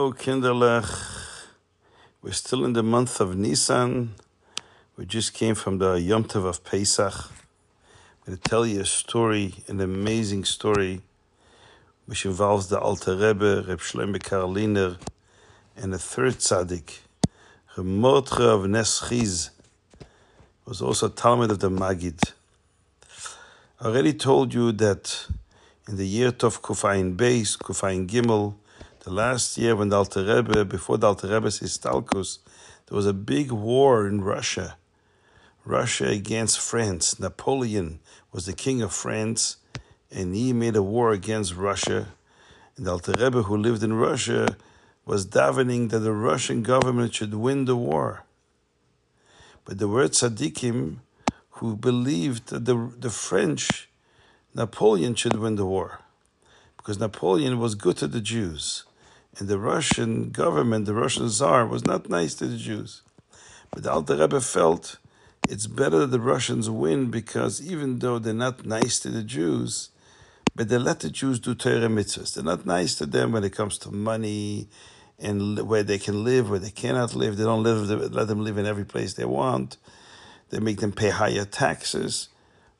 Hello, Kinderlech. We're still in the month of Nisan. We just came from the Yom Tov of Pesach. I'm going to tell you a story, an amazing story, which involves the Alter Rebbe, Reb Shlomo Karliner, and a third tzaddik, Reb Mordechai of Neschiz, was also a Talmid of the Magid. I already told you that in the year Tov Kufayin Beis, Kufayin Gimel, the last year when the Alter Rebbe, before the Alter Rebbe's Histalkus, there was a big war in Russia. Russia against France. Napoleon was the king of France, and he made a war against Russia. And the Alter Rebbe, who lived in Russia, was davening that the Russian government should win the war. But there were tzaddikim who believed that the, the French, Napoleon should win the war. Because Napoleon was good to the Jews. And the Russian government, the Russian Tsar, was not nice to the Jews. But the Alter Rebbe felt it's better that the Russians win because even though they're not nice to the Jews, but they let the Jews do Torah mitzvahs. They're not nice to them when it comes to money and where they can live, where they cannot live. They don't live, let them live in every place they want. They make them pay higher taxes.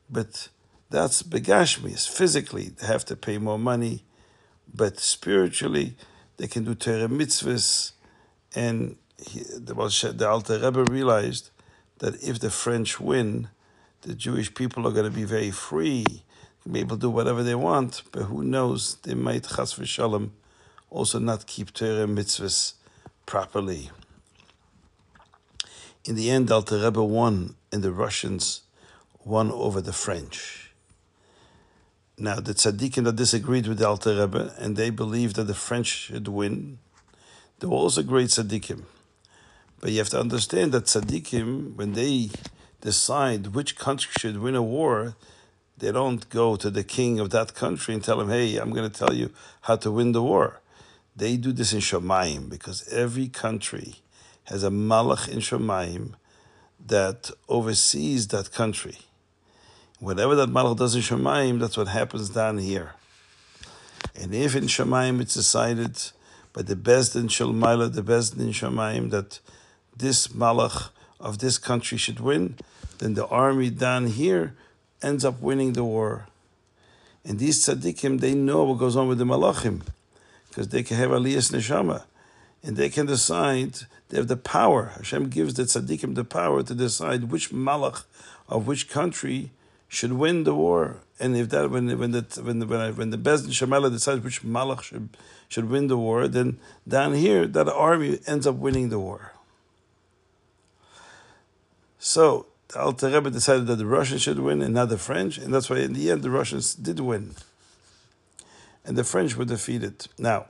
But that's begashmis. Physically, they have to pay more money. But spiritually, they can do Torah mitzvahs. And he, the, the Alter Rebbe realized that if the French win, the Jewish people are going to be very free, be able to do whatever they want. But who knows? They might, chas v'shalom, also not keep Torah mitzvahs properly. In the end, Alter Rebbe won, and the Russians won over the French. Now, the tzaddikim that disagreed with the Alter Rebbe, and they believed that the French should win, they were also great tzaddikim. But you have to understand that tzaddikim, when they decide which country should win a war, they don't go to the king of that country and tell him, hey, I'm going to tell you how to win the war. They do this in Shomayim because every country has a malach in Shomayim that oversees that country. Whatever that malach does in Shomayim, that's what happens down here. And if in Shomayim it's decided by the Bezdin Shalmaila, the best in Shomayim, that this malach of this country should win, then the army down here ends up winning the war. And these tzaddikim, they know what goes on with the malachim, because they can have aliyas neshama, and they can decide. They have the power. Hashem gives the tzaddikim the power to decide which malach of which country should win the war. And if that when when the when when, when the Bezdin Shemela decides which malach should should win the war, then down here that army ends up winning the war. So the Alter Rebbe decided that the Russians should win and not the French, and that's why in the end the Russians did win. And the French were defeated. Now,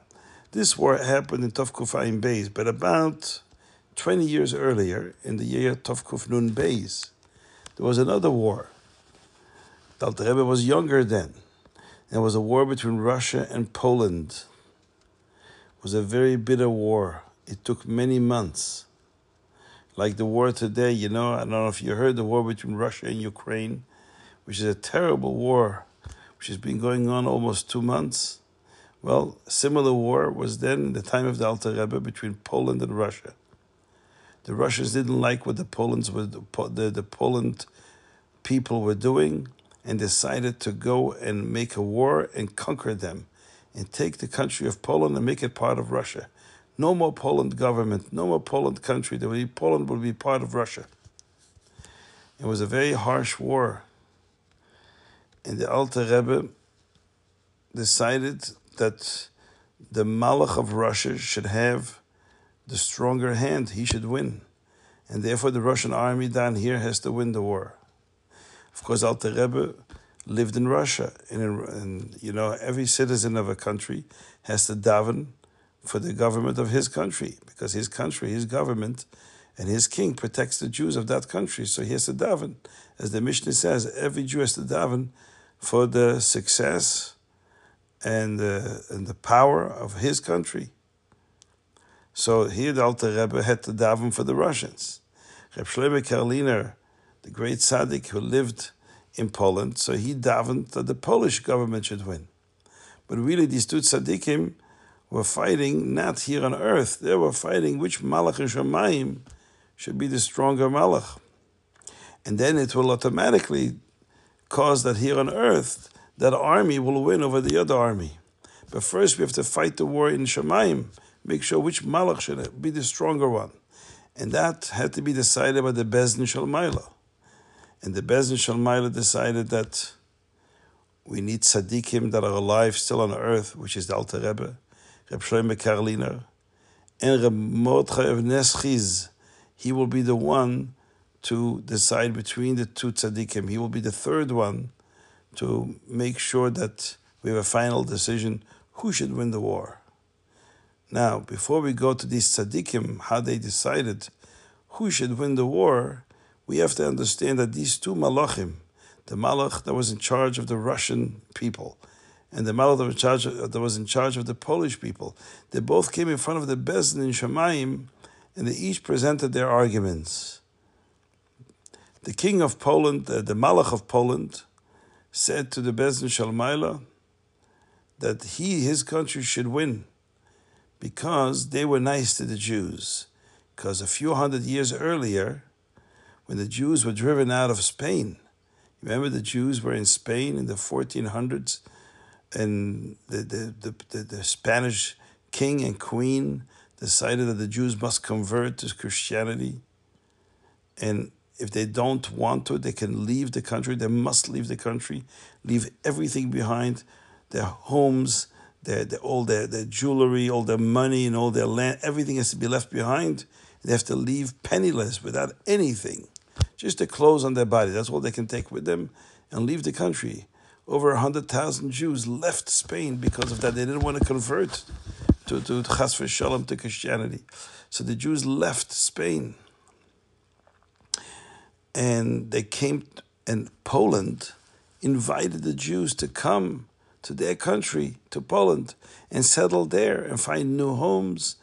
this war happened in Tovkufayim Beis, but about 20 years earlier, in the year Tovkuf Nun Beis, there was another war. The Alter Rebbe was younger then. There was a war between Russia and Poland. It was a very bitter war. It took many months like the war today. You know, I don't know if you heard the war between Russia and Ukraine, which is a terrible war, which has been going on almost two months. Well, similar war was then in the time of the Alter Rebbe between Poland and Russia. The Russians didn't like what the Poland's were, the, the Poland people were doing and decided to go and make a war and conquer them and take the country of Poland and make it part of Russia. No more Poland government, no more Poland country. There will be, Poland will be part of Russia. It was a very harsh war. And the Alter Rebbe decided that the Malach of Russia should have the stronger hand. He should win. And therefore the Russian army down here has to win the war. Of course, Alter Rebbe lived in Russia. And, and you know, every citizen of a country has to daven for the government of his country, because his country, his government, and his king protects the Jews of that country. So he has to daven. As the Mishnah says, every Jew has to daven for the success and, uh, and the power of his country. So here the Alter Rebbe had to daven for the Russians. Reb Shlomo Karliner, the great tzaddik who lived in Poland, so he davened that the Polish government should win. But really, these two tzaddikim were fighting not here on earth. They were fighting which Malach in Shemaim should be the stronger Malach. And then it will automatically cause that here on earth, that army will win over the other army. But first we have to fight the war in Shemaim, make sure which Malach should be the stronger one. And that had to be decided by the Bezdin Shalmaila. And the Bezdin Shalmaila decided that we need tzaddikim that are alive still on earth, which is the Alter Rebbe, Reb Shlomo Karliner, and Reb Mordechai of Neschiz. He will be the one to decide between the two tzaddikim. He will be the third one to make sure that we have a final decision who should win the war. Now, before we go to these tzaddikim, how they decided who should win the war, we have to understand that these two malachim, the malach that was in charge of the Russian people, and the malach that was in charge of, that was in charge of the Polish people, they both came in front of the Bezdin in Shemaim, and they each presented their arguments. The king of Poland, the, malach of Poland, said to the Bezdin Shalmaila that he, his country, should win because they were nice to the Jews. Because a few hundred years earlier, when the Jews were driven out of Spain, remember the Jews were in Spain in the 1400s, and the, the, the, the, Spanish king and queen decided that the Jews must convert to Christianity. And if they don't want to, they can leave the country. They must leave the country, leave everything behind, their homes, their, their all their, their jewelry, all their money, and all their land. Everything has to be left behind. They have to leave penniless without anything, just the clothes on their body. That's all they can take with them and leave the country. Over 100,000 Jews left Spain because of that. They didn't want to convert to, to Chas Shalom to Christianity. So the Jews left Spain and they came, and Poland invited the Jews to come to their country, to Poland, and settle there and find new homes.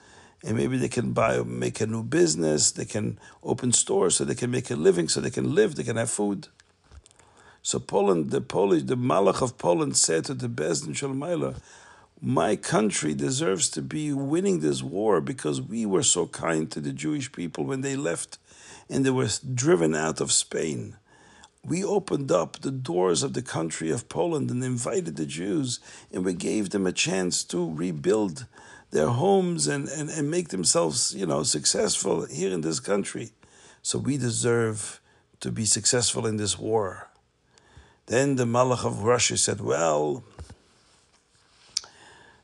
And maybe they can buy, make a new business. They can open stores so they can make a living, so they can live, they can have food. So Poland, the Polish, the Malach of Poland said to the Bezdin Shalmaila, my country deserves to be winning this war because we were so kind to the Jewish people when they left and they were driven out of Spain. We opened up the doors of the country of Poland and invited the Jews, and we gave them a chance to rebuild their homes and, and, and make themselves, you know, successful here in this country. So we deserve to be successful in this war. Then the Malach of Russia said, Well,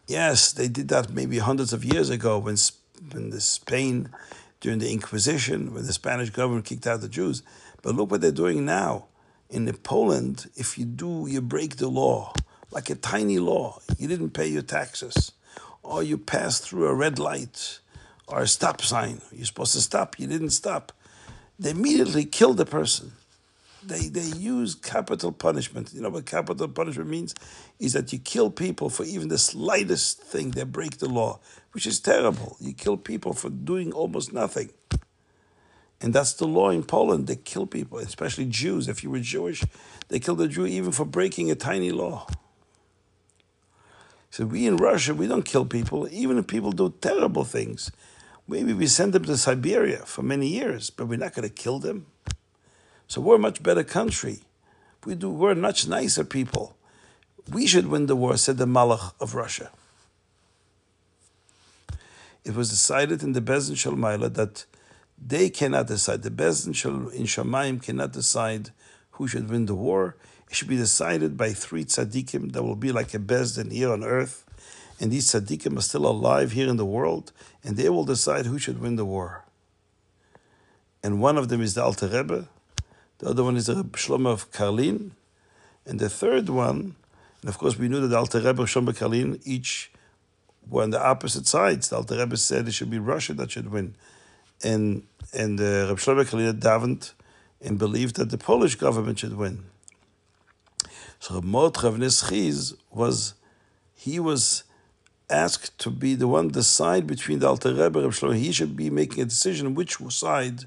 yes, they did that maybe hundreds of years ago when, when the Spain during the Inquisition, when the Spanish government kicked out the Jews. But look what they're doing now. In Poland, if you do, you break the law, like a tiny law. You didn't pay your taxes, or you passed through a red light or a stop sign. You're supposed to stop, you didn't stop. They immediately kill the person. They, they use capital punishment. You know what capital punishment means? Is that you kill people for even the slightest thing. They break the law which is terrible. You kill people for doing almost nothing. And that's the law in Poland. They kill people, especially Jews. If you were Jewish, they killed a Jew even for breaking a tiny law. So we in Russia, we don't kill people, even if people do terrible things. Maybe we send them to Siberia for many years, but we're not going to kill them. So we're a much better country. We do, we're much nicer people. We should win the war, said the Malach of Russia it was decided in the Bezdin Shalmaila that they cannot decide. The Bezdin Shal in Shamayim cannot decide who should win the war. It should be decided by three tzaddikim that will be like a Bezdin here on earth. And these tzaddikim are still alive here in the world, and they will decide who should win the war. And one of them is the Alter Rebbe, the other one is the Rebbe Shlomo of Karlin, and the third one, and of course we knew that the Alter Rebbe Shlomo Karlin each were on the opposite sides. The Alter Rebbe said it should be Russia that should win, and and uh, Reb Shlomo Karlin davened and believed that the Polish government should win. So Mordechai Neschiz was he was asked to be the one decide between the Alter Rebbe and Shlomo. He should be making a decision which side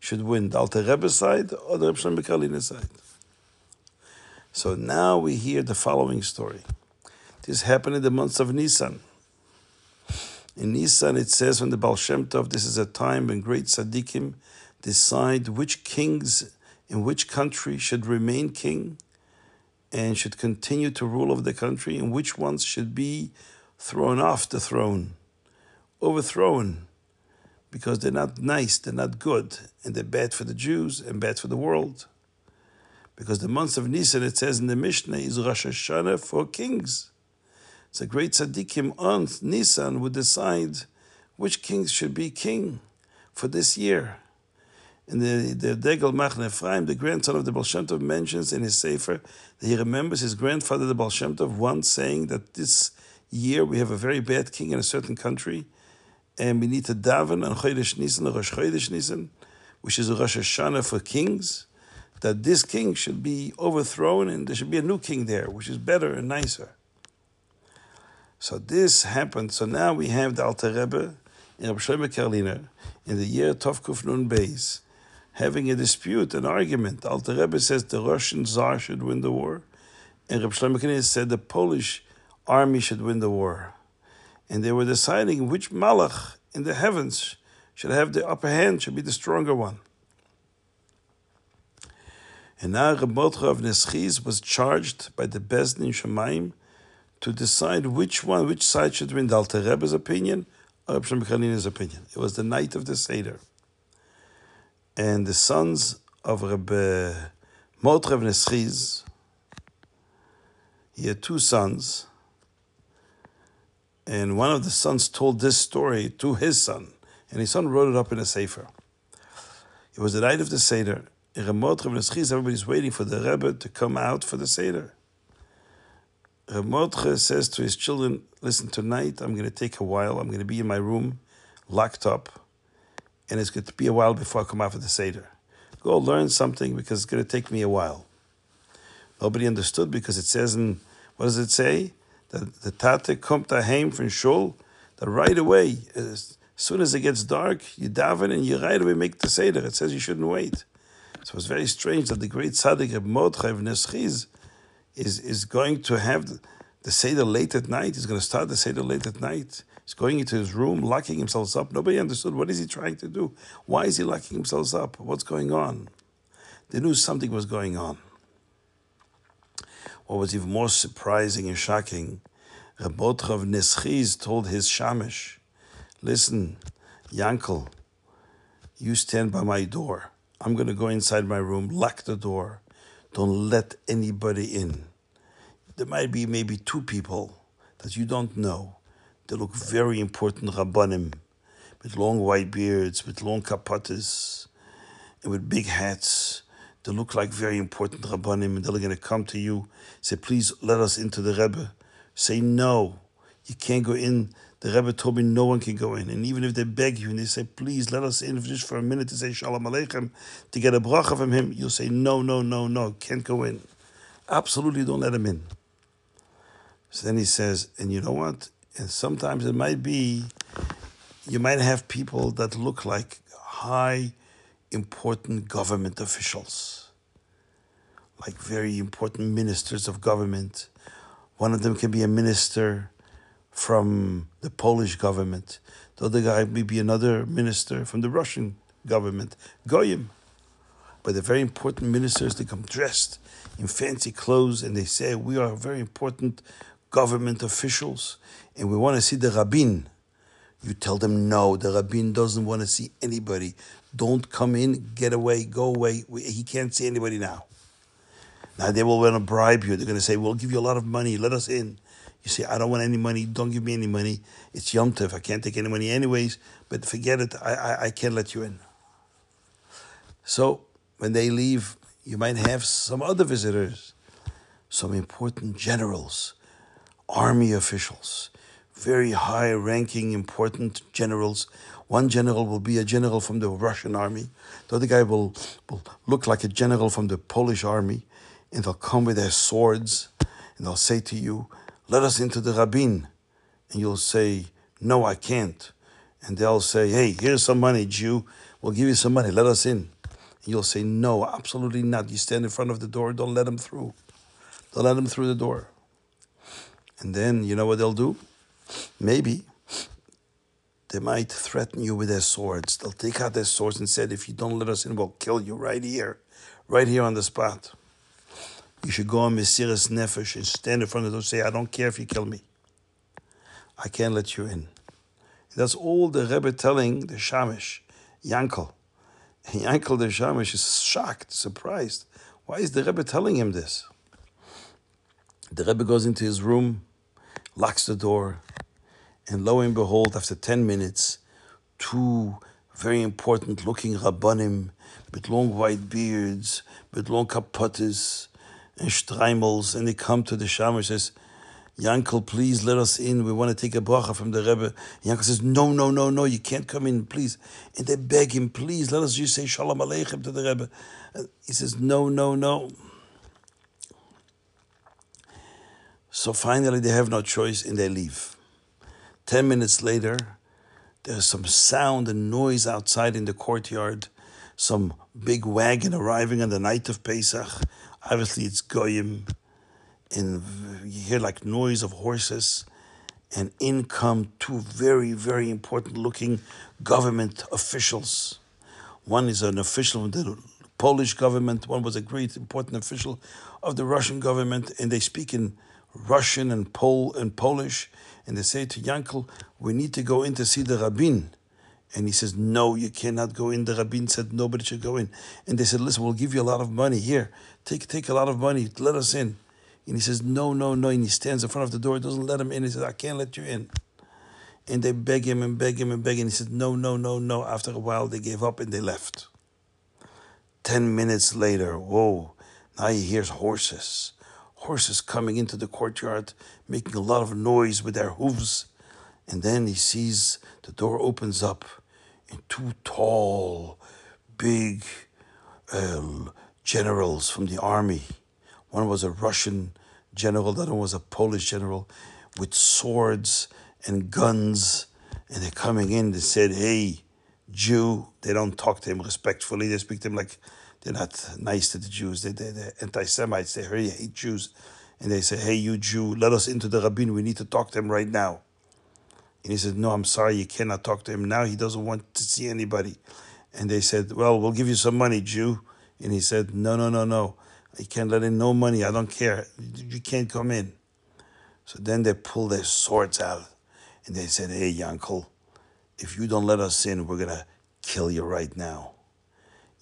should win, the Alter Rebbe side or the Reb Shlomo side. So now we hear the following story. This happened in the months of Nisan. In Nisan it says from the Baal Shem Tov, this is a time when great tzaddikim decide which kings in which country should remain king and should continue to rule over the country, and which ones should be thrown off the throne, overthrown, because they're not nice, they're not good, and they're bad for the Jews and bad for the world. Because the month of Nisan, it says in the Mishnah, is Rosh Hashanah for kings. A great tzaddikim on Nisan would decide which kings should be king for this year. And the, the Degel Machne Ephraim, the grandson of the Baal Shem Tov, mentions in his Sefer that he remembers his grandfather, the Baal Shem Tov, once saying that this year we have a very bad king in a certain country, and we need to daven on Chodesh Nisan, Rosh Chodesh Nisan, which is a Rosh Hashanah for kings, that this king should be overthrown and there should be a new king there, which is better and nicer. So this happened. So now we have the Alter Rebbe in Rabbi Shlomo in the year Tovkuf Nun Beis, having a dispute, an argument. Alter Rebbe says the Russian Tsar should win the war, and Rabbi Shlomo Karliner said the Polish army should win the war. And they were deciding which Malach in the heavens should have the upper hand, should be the stronger one. And now Reb Mordechai of Neschiz was charged by the Beis Din Shemaim to decide which one, which side should win, the Alter Rebbe's opinion or Reb Shlomo Karliner's opinion. It was the night of the Seder. And the sons of Reb of Neschiz, he had two sons, and one of the sons told this story to his son, and his son wrote it up in a sefer. It was the night of the Seder. In Ramot Reb Neschiz, everybody's waiting for the Rebbe to come out for the Seder. Reb says to his children, listen, tonight I'm going to take a while. I'm going to be in my room, locked up, and it's going to be a while before I come out for the Seder. Go learn something because it's going to take me a while. Nobody understood because it says in, what does it say? That the tate kommt daheim from shul, that right away, as soon as it gets dark, you daven and you right away make the Seder. It says you shouldn't wait. So it's very strange that the great tzaddik of Mordechai Neschiz is, is going to have the, the Seder late at night. He's going to start the Seder late at night. He's going into his room, locking himself up. Nobody understood what is he trying to do. Why is he locking himself up? What's going on? They knew something was going on. What was even more surprising and shocking, Rabot of Neschiz told his Shamish, listen, Yankel, you stand by my door. I'm going to go inside my room, lock the door. Don't let anybody in. There might be maybe two people that you don't know. They look very important Rabbanim, with long white beards, with long kapatas, and with big hats. They look like very important Rabbanim, and they're going to come to you, say, please let us into the Rebbe. Say no. You can't go in. The Rebbe told me no one can go in. And even if they beg you and they say, please let us in just for a minute to say Shalom Aleichem, to get a bracha from him, you'll say, no, no, no, no, can't go in. Absolutely don't let him in. So then he says, and you know what? And sometimes it might be, you might have people that look like high, important government officials, like very important ministers of government. One of them can be a minister from the Polish government. The other guy may be another minister from the Russian government, Goyim. But they're very important ministers. They come dressed in fancy clothes and they say, We are very important government officials and we want to see the rabbin. You tell them, No, the rabbin doesn't want to see anybody. Don't come in, get away, go away. He can't see anybody now. Now they will want to bribe you. They're going to say, We'll give you a lot of money, let us in. You say, I don't want any money. Don't give me any money. It's Yom Tov. I can't take any money anyways. But forget it. I, I, I can't let you in. So when they leave, you might have some other visitors, some important generals, army officials, very high ranking, important generals. One general will be a general from the Russian army. The other guy will, will look like a general from the Polish army. And they'll come with their swords and they'll say to you, let us into the rabbin. And you'll say, no, I can't. And they'll say, hey, here's some money, Jew. We'll give you some money. Let us in. And you'll say, no, absolutely not. You stand in front of the door. Don't let them through. Don't let them through the door. And then, you know what they'll do? Maybe They might threaten you with their swords. They'll take out their swords and said, if you don't let us in, we'll kill you right here, right here on the spot. You should go on Mesiris Nefesh and stand in front of them and say, I don't care if you kill me. I can't let you in. That's all the Rebbe telling the Shamish, Yankel. Yankel the Shamish is shocked, surprised. Why is the Rebbe telling him this? The Rebbe goes into his room, locks the door, and lo and behold, after 10 minutes, two very important looking Rabbanim with long white beards, with long kapotes and streimels, and they come to the Shamish says, Yankel, please let us in. We want to take a bracha from the Rebbe. Yankel says, No, no, no, no, you can't come in, please. And they beg him, Please, let us just say Shalom Aleichem to the Rebbe. And he says, No, no, no. So finally, they have no choice and they leave. Ten minutes later, there's some sound and noise outside in the courtyard. Some big wagon arriving on the night of Pesach. Obviously, it's Goyim and you hear like noise of horses and in come two very very important looking government officials one is an official of the polish government one was a great important official of the russian government and they speak in russian and pole and polish and they say to yankel we need to go in to see the rabbin and he says, No, you cannot go in. The rabbin said nobody should go in. And they said, Listen, we'll give you a lot of money. Here, take take a lot of money. Let us in. And he says, No, no, no. And he stands in front of the door, doesn't let him in. He says, I can't let you in. And they beg him and beg him and beg him. And he says, No, no, no, no. After a while, they gave up and they left. Ten minutes later, whoa, now he hears horses. Horses coming into the courtyard, making a lot of noise with their hooves. And then he sees the door opens up and two tall, big uh, generals from the army one was a Russian general, the other was a Polish general with swords and guns. And they're coming in, they said, Hey, Jew. They don't talk to him respectfully. They speak to him like they're not nice to the Jews. They, they, they're anti Semites. They really hate Jews. And they say, Hey, you Jew, let us into the rabbin. We need to talk to him right now. And he said, No, I'm sorry, you cannot talk to him now. He doesn't want to see anybody. And they said, Well, we'll give you some money, Jew. And he said, No, no, no, no. You can't let in no money. I don't care. You can't come in. So then they pulled their swords out and they said, Hey, Yankel, if you don't let us in, we're going to kill you right now.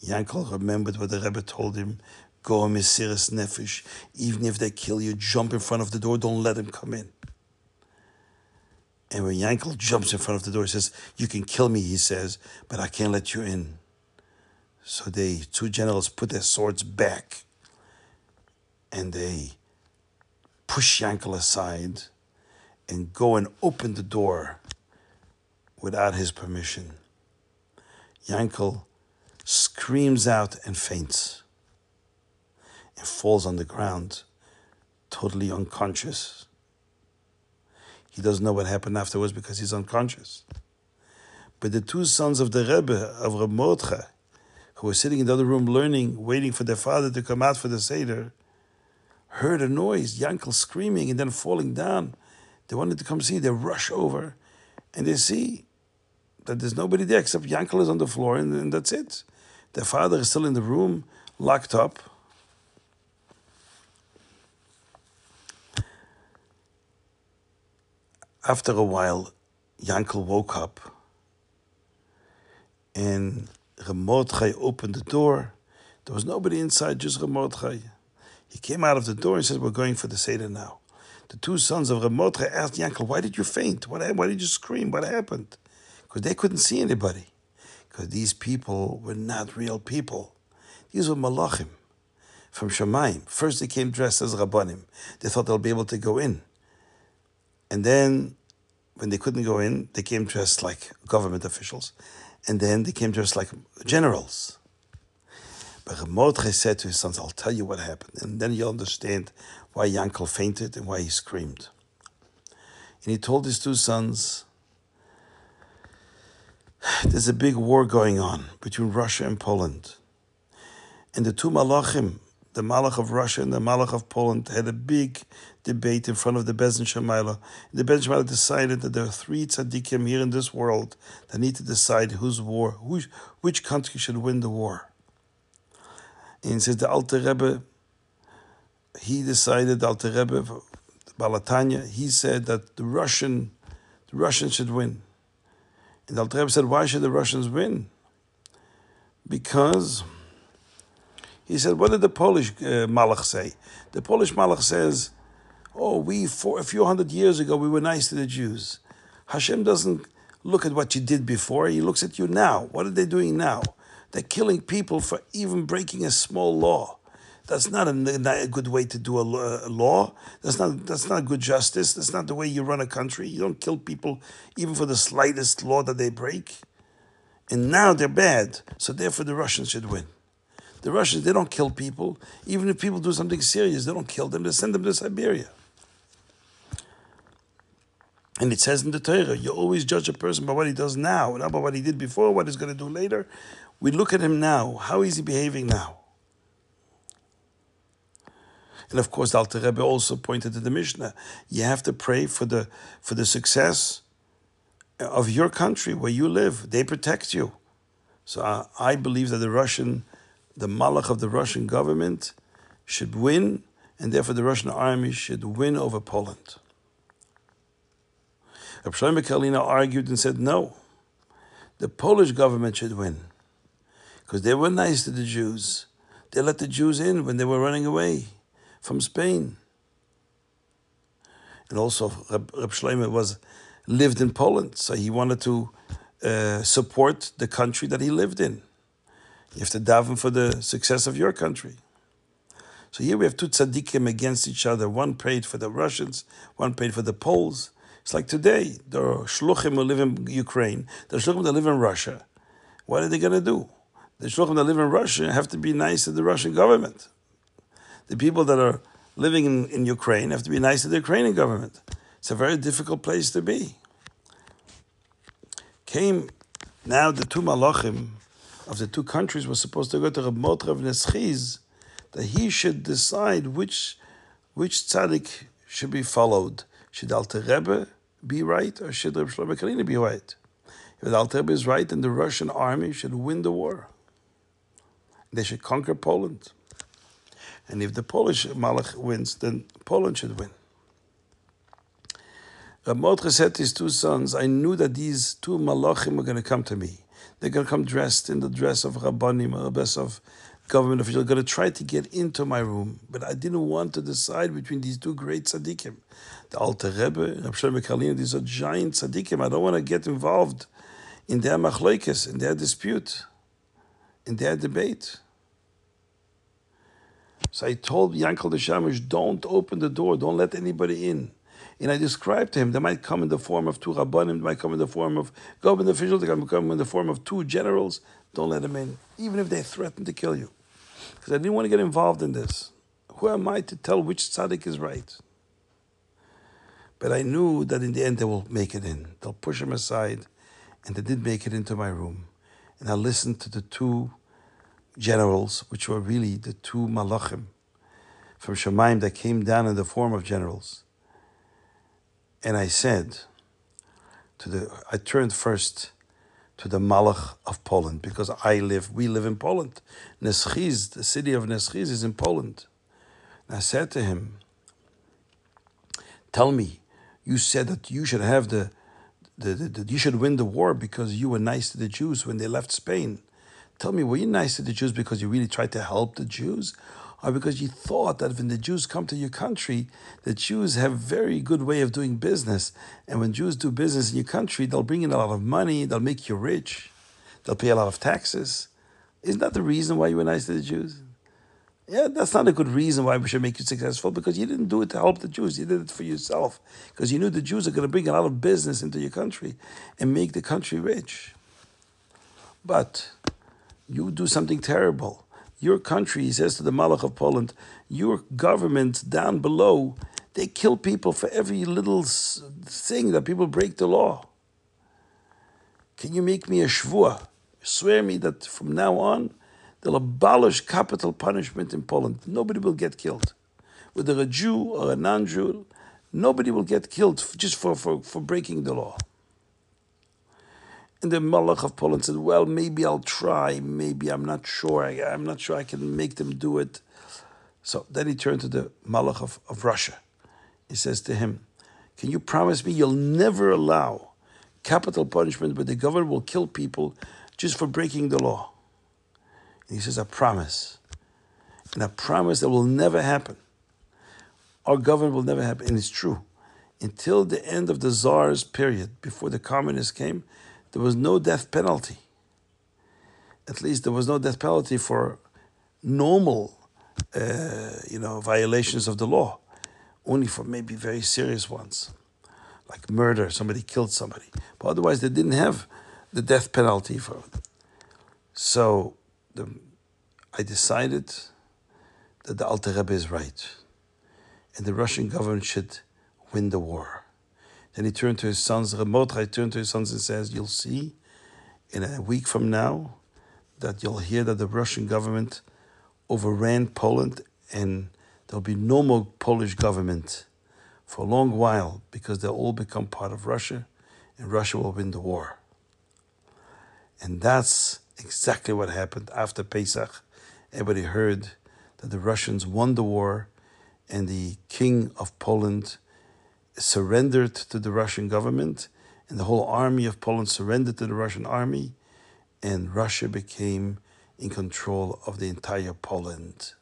Yankel remembered what the Rebbe told him go on Mesiris Nefesh. Even if they kill you, jump in front of the door, don't let them come in. And when Yankel jumps in front of the door, he says, You can kill me, he says, but I can't let you in. So they two generals put their swords back and they push Yankel aside and go and open the door without his permission. Yankel screams out and faints and falls on the ground, totally unconscious. He doesn't know what happened afterwards because he's unconscious. But the two sons of the Rebbe, of Reb Mordechai, who were sitting in the other room learning, waiting for their father to come out for the Seder, heard a noise, Yankel screaming and then falling down. They wanted to come see. They rush over and they see that there's nobody there except Yankel is on the floor and, and that's it. Their father is still in the room, locked up. After a while, Yankel woke up and Ramordchai opened the door. There was nobody inside, just Ramordchai. He came out of the door and said, We're going for the Seder now. The two sons of Ramotra asked Yankel, Why did you faint? What, why did you scream? What happened? Because they couldn't see anybody. Because these people were not real people. These were malachim from Shemaim. First, they came dressed as rabbanim. They thought they'll be able to go in. And then, when they couldn't go in, they came dressed like government officials. And then they came dressed like generals. But Mordechai said to his sons, I'll tell you what happened. And then you'll understand why Yankel fainted and why he screamed. And he told his two sons, There's a big war going on between Russia and Poland. And the two Malachim, the Malach of Russia and the Malach of Poland had a big debate in front of the Bezin Shemaila. The Bezin Shemaila decided that there are three tzaddikim here in this world that need to decide whose war, who, which country should win the war. And he says the Alter Rebbe, he decided, the Alter Rebbe, Balatanya, he said that the Russian, the Russians should win. And Alter Rebbe said, why should the Russians win? Because he said, what did the Polish uh, Malach say? The Polish Malach says, oh, we, for a few hundred years ago, we were nice to the Jews. Hashem doesn't look at what you did before, he looks at you now. What are they doing now? They're killing people for even breaking a small law. That's not a, not a good way to do a, a, law. That's not that's not good justice. That's not the way you run a country. You don't kill people even for the slightest law that they break. And now they're bad, so therefore the Russians should win. The Russians they don't kill people. Even if people do something serious, they don't kill them. They send them to Siberia. And it says in the Torah, you always judge a person by what he does now, not by what he did before, what he's going to do later. We look at him now. How is he behaving now? And of course, Alter Rebbe also pointed to the Mishnah. You have to pray for the for the success of your country where you live. They protect you. So I, I believe that the Russian, the Malach of the Russian government, should win, and therefore the Russian army should win over Poland. Reb Shlomo Karliner argued and said, no, the Polish government should win because they were nice to the Jews. They let the Jews in when they were running away from Spain. And also, Reb, Reb Shlomo was lived in Poland, so he wanted to uh, support the country that he lived in. You have to daven for the success of your country. So here we have two tzaddikim against each other. One prayed for the Russians, one prayed for the Poles. It's like today, the shluchim who live in Ukraine, the shluchim that live in Russia. What are they going to do? the shluchim that live in Russia have to be nice to the Russian government. The people that are living in, in Ukraine have to be nice to the Ukrainian government. It's a very difficult place to be. Came now the two malachim of the two countries were supposed to go to Reb Motrav Neschiz that he should decide which which tzaddik should be followed. Should Alter Rebbe be right or should Reb Shlomo Karliner be right? If Alter Rebbe is right, then the Russian army should win the war. They should conquer Poland. And if the Polish Malach wins, then Poland should win. Uh, Rab said to his two sons, I knew that these two Malachim were going to come to me. They're going to come dressed in the dress of Rabbanim, or dress of government officials, going to try to get into my room. But I didn't want to decide between these two great tzaddikim. The Alter Rebbe, Rab Shlomo Karliner, these are giant tzaddikim. I don't want to get involved in their machloikes, in their dispute in their debate. So I told Yankel the Shamish, don't open the door, don't let anybody in. And I described to him, they might come in the form of two rabbanim, they might come in the form of government officials, they might come in the form of two generals. Don't let them in, even if they threaten to kill you. Because I didn't want to get involved in this. Who am I to tell which tzaddik is right? But I knew that in the end they will make it in. They'll push him aside, and they did make it into my room and I listened to the two generals, which were really the two malachim from Shemaim that came down in the form of generals. And I said to the, I turned first to the Malach of Poland because I live, we live in Poland. Neschiz, the city of Neschiz is in Poland. And I said to him, Tell me, you said that you should have the the, the, the, you should win the war because you were nice to the Jews when they left Spain. Tell me, were you nice to the Jews because you really tried to help the Jews? Or because you thought that when the Jews come to your country, the Jews have very good way of doing business. And when Jews do business in your country, they'll bring in a lot of money, they'll make you rich, they'll pay a lot of taxes. Isn't that the reason why you were nice to the Jews? Yeah, that's not a good reason why we should make you successful because you didn't do it to help the Jews. You did it for yourself because you knew the Jews are going to bring a lot of business into your country and make the country rich. But you do something terrible. Your country, he says to the Malach of Poland, your government down below, they kill people for every little thing that people break the law. Can you make me a shvua? Swear me that from now on, They'll abolish capital punishment in Poland. Nobody will get killed. Whether a Jew or a non Jew, nobody will get killed just for, for, for breaking the law. And the Malach of Poland said, Well, maybe I'll try. Maybe I'm not sure. I, am not sure I can make them do it. So then he turned to the Malach of, of Russia. He says to him, Can you promise me you'll never allow capital punishment where the government will kill people just for breaking the law? And he says, I promise. And I promise that will never happen. Our government will never happen. And it's true. Until the end of the Tsar's period, before the communists came, there was no death penalty. At least there was no death penalty for normal, uh, you know, violations of the law. Only for maybe very serious ones, like murder. Somebody killed somebody, but otherwise they didn't have the death penalty for it. So the, I decided that the Alter Rebbe is right, and the Russian government should win the war. Then he turned to his sons, Ramotchai turned to his sons and says, You'll see in a week from now that you'll hear that the Russian government overran Poland and there'll be no more Polish government for a long while because they'll all become part of Russia and Russia will win the war. And that's exactly what happened after Pesach. Everybody heard that the Russians won the war and the king of Poland surrendered to the Russian government, and the whole army of Poland surrendered to the Russian army, and Russia became in control of the entire Poland.